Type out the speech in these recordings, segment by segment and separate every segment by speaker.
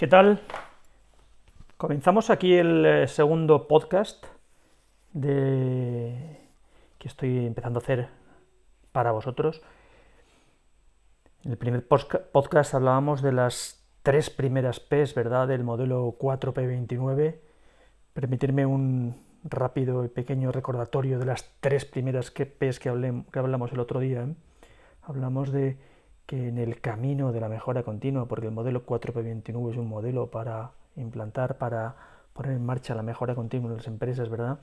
Speaker 1: ¿Qué tal? Comenzamos aquí el eh, segundo podcast que estoy empezando a hacer para vosotros. En el primer podcast hablábamos de las tres primeras P's, ¿verdad? Del modelo 4P29. Permitirme un rápido y pequeño recordatorio de las tres primeras P's que, que hablamos el otro día. ¿eh? Hablamos de que en el camino de la mejora continua, porque el modelo 4P29 es un modelo para implantar, para poner en marcha la mejora continua en las empresas, ¿verdad?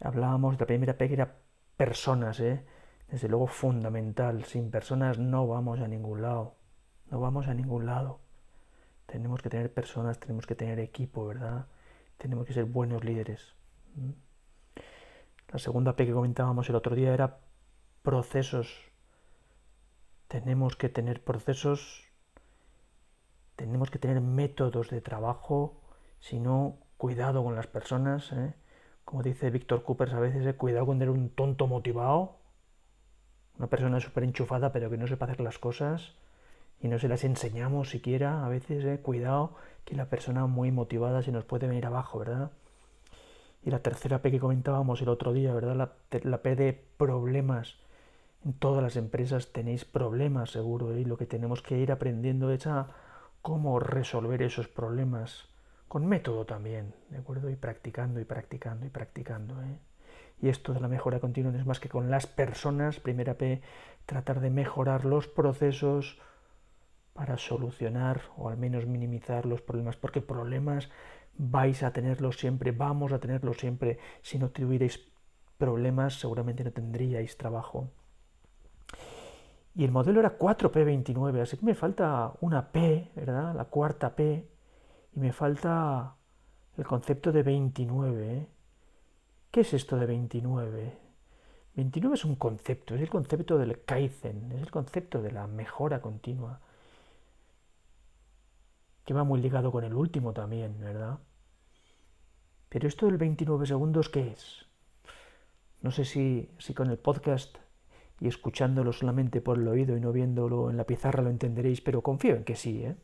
Speaker 1: Hablábamos de la primera P que era personas, ¿eh? Desde luego fundamental. Sin personas no vamos a ningún lado. No vamos a ningún lado. Tenemos que tener personas, tenemos que tener equipo, ¿verdad? Tenemos que ser buenos líderes. La segunda P que comentábamos el otro día era procesos tenemos que tener procesos, tenemos que tener métodos de trabajo, si no, cuidado con las personas, ¿eh? como dice Víctor Coopers a veces, ¿eh? cuidado con tener un tonto motivado, una persona súper enchufada pero que no sepa hacer las cosas y no se las enseñamos siquiera, a veces, ¿eh? cuidado que la persona muy motivada se nos puede venir abajo, ¿verdad? Y la tercera P que comentábamos el otro día, ¿verdad? La, la P de problemas en todas las empresas tenéis problemas seguro y lo que tenemos que ir aprendiendo es a cómo resolver esos problemas con método también, ¿de acuerdo? Y practicando y practicando y practicando. ¿eh? Y esto de la mejora continua no es más que con las personas, primera P, tratar de mejorar los procesos para solucionar o al menos minimizar los problemas, porque problemas vais a tenerlos siempre, vamos a tenerlos siempre. Si no tuvierais problemas, seguramente no tendríais trabajo. Y el modelo era 4P29, así que me falta una P, ¿verdad? La cuarta P. Y me falta el concepto de 29. ¿eh? ¿Qué es esto de 29? 29 es un concepto, es el concepto del Kaizen, es el concepto de la mejora continua, que va muy ligado con el último también, ¿verdad? Pero esto del 29 segundos, ¿qué es? No sé si, si con el podcast y escuchándolo solamente por el oído y no viéndolo en la pizarra lo entenderéis, pero confío en que sí. ¿eh?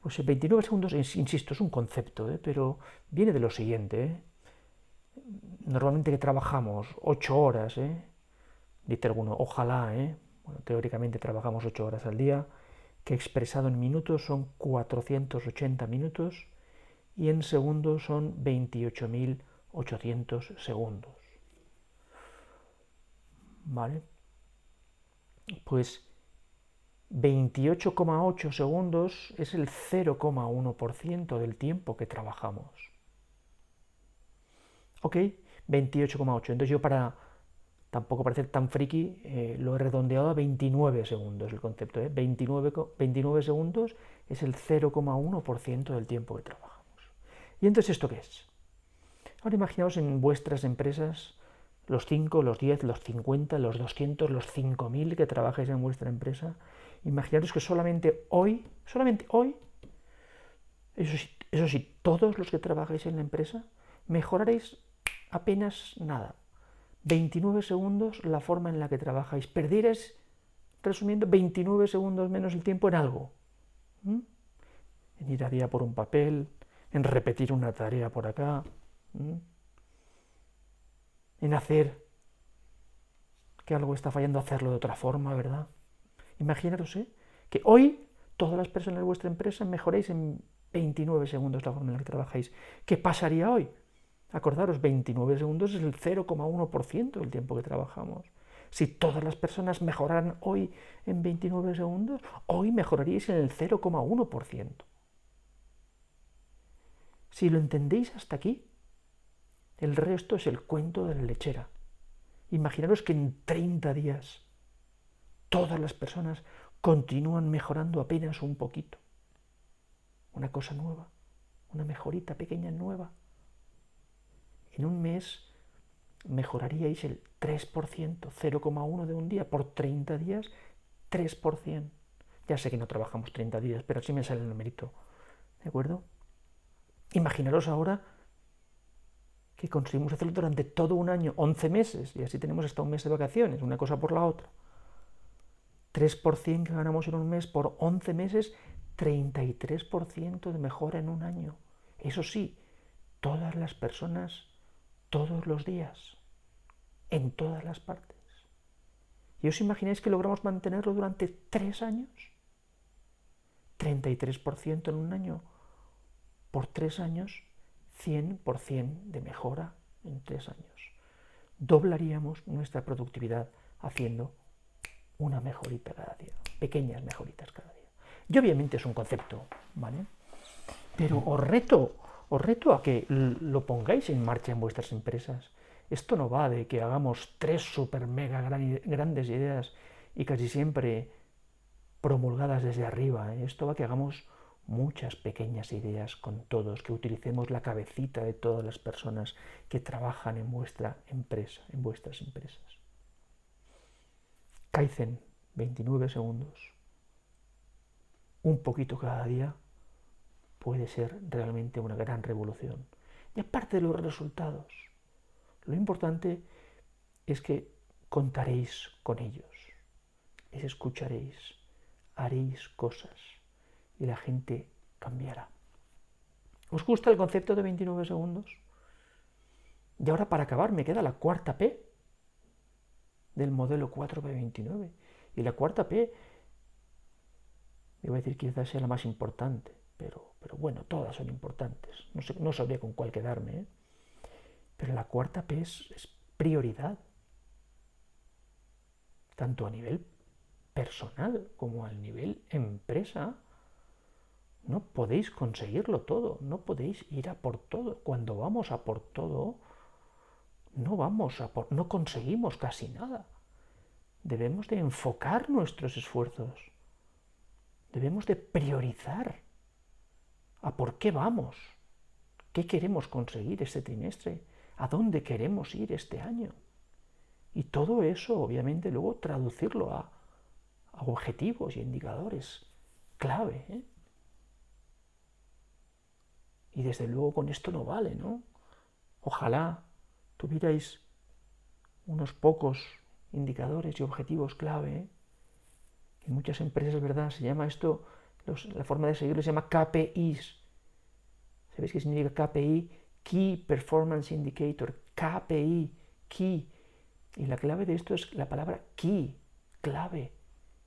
Speaker 1: Pues en 29 segundos, insisto, es un concepto, ¿eh? pero viene de lo siguiente. ¿eh? Normalmente que trabajamos 8 horas, ¿eh? dice alguno, ojalá, ¿eh? bueno, teóricamente trabajamos 8 horas al día, que expresado en minutos son 480 minutos y en segundos son 28.800 segundos. ¿Vale? Pues 28,8 segundos es el 0,1% del tiempo que trabajamos. ¿Ok? 28,8. Entonces yo para tampoco parecer tan friki, eh, lo he redondeado a 29 segundos el concepto. ¿eh? 29, 29 segundos es el 0,1% del tiempo que trabajamos. ¿Y entonces esto qué es? Ahora imaginaos en vuestras empresas los 5, los 10, los 50, los 200, los 5000 que trabajáis en vuestra empresa, imaginaros que solamente hoy, solamente hoy, eso sí, eso sí, todos los que trabajáis en la empresa, mejoraréis apenas nada. 29 segundos la forma en la que trabajáis. Perdierais, resumiendo, 29 segundos menos el tiempo en algo. En ir a día por un papel, en repetir una tarea por acá en hacer que algo está fallando, hacerlo de otra forma, ¿verdad? Imaginaros ¿eh? que hoy todas las personas de vuestra empresa mejoréis en 29 segundos la forma en la que trabajáis. ¿Qué pasaría hoy? Acordaros, 29 segundos es el 0,1% del tiempo que trabajamos. Si todas las personas mejoraran hoy en 29 segundos, hoy mejoraríais en el 0,1%. Si lo entendéis hasta aquí, el resto es el cuento de la lechera. Imaginaros que en 30 días todas las personas continúan mejorando apenas un poquito. Una cosa nueva, una mejorita pequeña nueva. En un mes mejoraríais el 3%, 0,1 de un día, por 30 días, 3%. Ya sé que no trabajamos 30 días, pero así me sale el numerito. ¿De acuerdo? Imaginaros ahora que conseguimos hacerlo durante todo un año, 11 meses, y así tenemos hasta un mes de vacaciones, una cosa por la otra. 3% que ganamos en un mes por 11 meses, 33% de mejora en un año. Eso sí, todas las personas, todos los días, en todas las partes. ¿Y os imagináis que logramos mantenerlo durante tres años? 33% en un año. Por tres años, 100% de mejora en tres años. Doblaríamos nuestra productividad haciendo una mejorita cada día, pequeñas mejoritas cada día. Y obviamente es un concepto, ¿vale? Pero os reto, os reto a que lo pongáis en marcha en vuestras empresas. Esto no va de que hagamos tres super mega grandes ideas y casi siempre promulgadas desde arriba. ¿eh? Esto va que hagamos muchas pequeñas ideas con todos, que utilicemos la cabecita de todas las personas que trabajan en vuestra empresa, en vuestras empresas. Kaizen, 29 segundos. Un poquito cada día puede ser realmente una gran revolución. Y aparte de los resultados, lo importante es que contaréis con ellos, les escucharéis, haréis cosas y la gente cambiará. ¿Os gusta el concepto de 29 segundos? Y ahora para acabar me queda la cuarta P, del modelo 4P29. Y la cuarta P, iba a decir quizás sea la más importante, pero, pero bueno, todas son importantes. No, sé, no sabría con cuál quedarme. ¿eh? Pero la cuarta P es, es prioridad, tanto a nivel personal como al nivel empresa. No podéis conseguirlo todo, no podéis ir a por todo. Cuando vamos a por todo, no vamos a por, no conseguimos casi nada. Debemos de enfocar nuestros esfuerzos. Debemos de priorizar a por qué vamos, qué queremos conseguir este trimestre, a dónde queremos ir este año. Y todo eso, obviamente, luego traducirlo a, a objetivos y indicadores clave. ¿eh? Y desde luego con esto no vale, ¿no? Ojalá tuvierais unos pocos indicadores y objetivos clave. ¿eh? En muchas empresas, ¿verdad? Se llama esto, la forma de seguirlo se llama KPIs. ¿Sabéis qué significa KPI? Key Performance Indicator. KPI, key. Y la clave de esto es la palabra key, clave,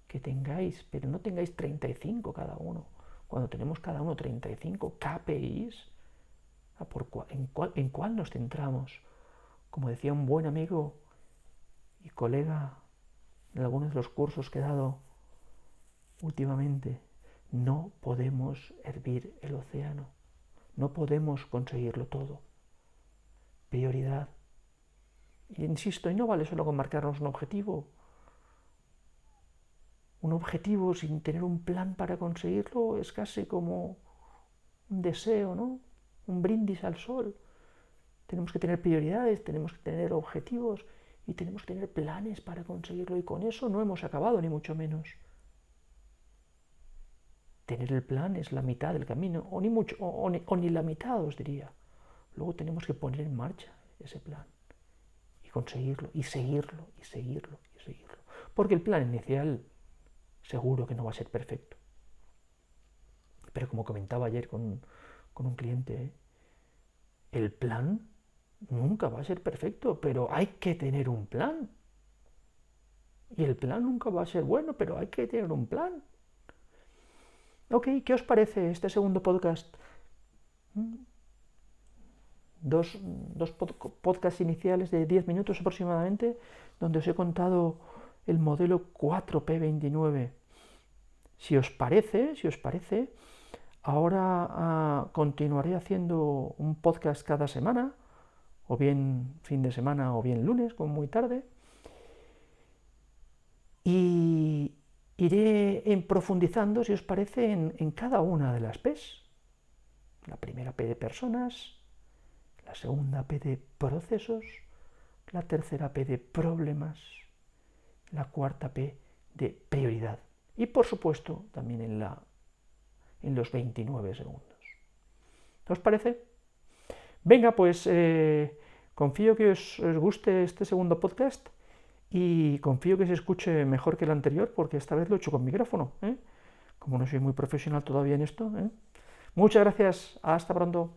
Speaker 1: que tengáis, pero no tengáis 35 cada uno. Cuando tenemos cada uno 35 KPIs, ¿en, cuál, ¿en cuál nos centramos? Como decía un buen amigo y colega en algunos de los cursos que he dado últimamente, no podemos hervir el océano, no podemos conseguirlo todo. Prioridad. Insisto, y no vale solo con marcarnos un objetivo. Un objetivo sin tener un plan para conseguirlo es casi como un deseo, ¿no? Un brindis al sol. Tenemos que tener prioridades, tenemos que tener objetivos y tenemos que tener planes para conseguirlo. Y con eso no hemos acabado, ni mucho menos. Tener el plan es la mitad del camino, o ni, mucho, o, ni, la mitad, os diría. Luego tenemos que poner en marcha ese plan y conseguirlo, y seguirlo, y seguirlo, y seguirlo. Porque el plan inicial seguro que no va a ser perfecto. Pero como comentaba ayer con, con un cliente, el plan nunca va a ser perfecto, pero hay que tener un plan. Y el plan nunca va a ser bueno, pero hay que tener un plan. Ok, ¿qué os parece este segundo podcast? ¿Mm? Dos, dos podcasts iniciales de 10 minutos aproximadamente, donde os he contado el modelo 4P29. Si os parece, si os parece, ahora ah, continuaré haciendo un podcast cada semana o bien fin de semana o bien lunes, como muy tarde. Y iré profundizando, si os parece, en, en cada una de las P's. La primera P de personas, la segunda P de procesos, la tercera P de problemas, la cuarta P de prioridad. Y por supuesto también en, la, en los 29 segundos. ¿Os parece? Venga, pues eh, confío que os, guste este segundo podcast y confío que se escuche mejor que el anterior porque esta vez lo he hecho con micrófono. ¿eh? como no soy muy profesional todavía en esto. ¿eh? Muchas gracias, hasta pronto.